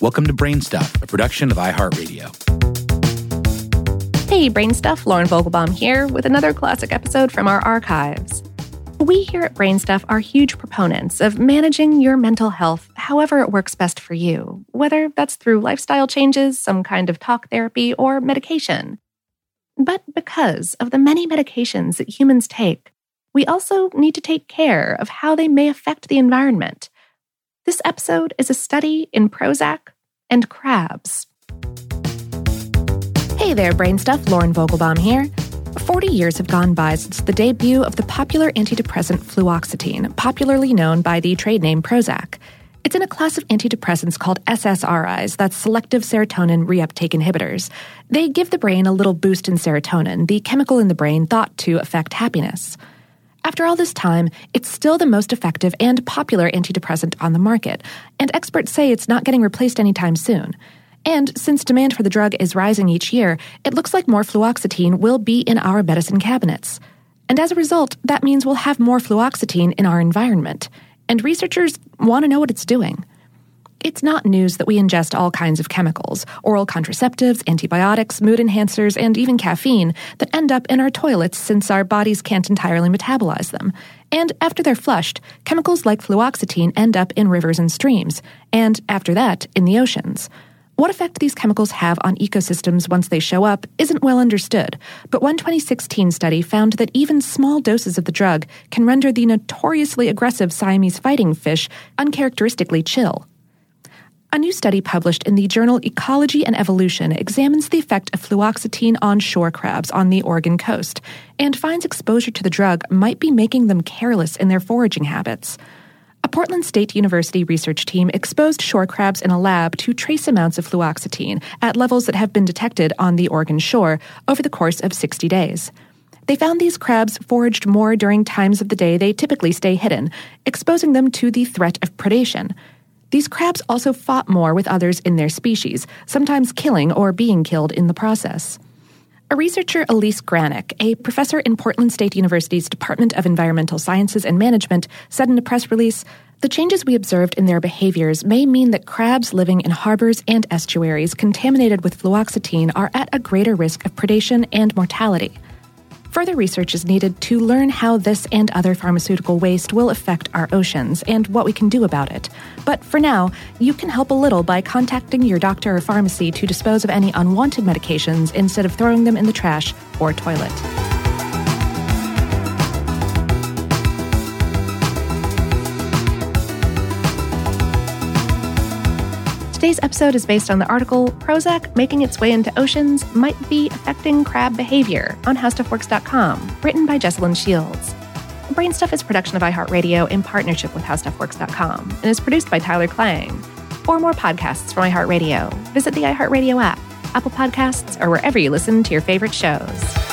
Welcome to Brain Stuff, a production of iHeartRadio. Hey, Brain Stuff, Lauren Vogelbaum here with another classic episode from our archives. We here at Brain Stuff are huge proponents of managing your mental health however it works best for you, whether that's through lifestyle changes, some kind of talk therapy, or medication. But because of the many medications that humans take, we also need to take care of how they may affect the environment. This episode is a study in Prozac and crabs. Hey there, Brain Stuff. Lauren Vogelbaum here. 40 years have gone by since the debut of the popular antidepressant fluoxetine, popularly known by the trade name Prozac. It's in a class of antidepressants called SSRIs, that's selective serotonin reuptake inhibitors. They give the brain a little boost in serotonin, the chemical in the brain thought to affect happiness. After all this time, it's still the most effective and popular antidepressant on the market, and experts say it's not getting replaced anytime soon. And since demand for the drug is rising each year, it looks like more fluoxetine will be in our medicine cabinets. And as a result, that means we'll have more fluoxetine in our environment. And researchers want to know what it's doing. It's not news that we ingest all kinds of chemicals oral contraceptives, antibiotics, mood enhancers, and even caffeine that end up in our toilets since our bodies can't entirely metabolize them. And after they're flushed, chemicals like fluoxetine end up in rivers and streams, and after that, in the oceans. What effect these chemicals have on ecosystems once they show up isn't well understood, but one 2016 study found that even small doses of the drug can render the notoriously aggressive Siamese fighting fish uncharacteristically chill. A new study published in the journal Ecology and Evolution examines the effect of fluoxetine on shore crabs on the Oregon coast and finds exposure to the drug might be making them careless in their foraging habits. A Portland State University research team exposed shore crabs in a lab to trace amounts of fluoxetine at levels that have been detected on the Oregon shore over the course of 60 days. They found these crabs foraged more during times of the day they typically stay hidden, exposing them to the threat of predation. These crabs also fought more with others in their species, sometimes killing or being killed in the process. A researcher, Elise Granek, a professor in Portland State University's Department of Environmental Sciences and Management, said in a press release The changes we observed in their behaviors may mean that crabs living in harbors and estuaries contaminated with fluoxetine are at a greater risk of predation and mortality. Further research is needed to learn how this and other pharmaceutical waste will affect our oceans and what we can do about it. But for now, you can help a little by contacting your doctor or pharmacy to dispose of any unwanted medications instead of throwing them in the trash or toilet. Today's episode is based on the article Prozac Making Its Way into Oceans Might Be Affecting Crab Behavior on HowStuffWorks.com, written by Jesslyn Shields. Brainstuff is a production of iHeartRadio in partnership with HowStuffWorks.com and is produced by Tyler Klang. For more podcasts from iHeartRadio, visit the iHeartRadio app, Apple Podcasts, or wherever you listen to your favorite shows.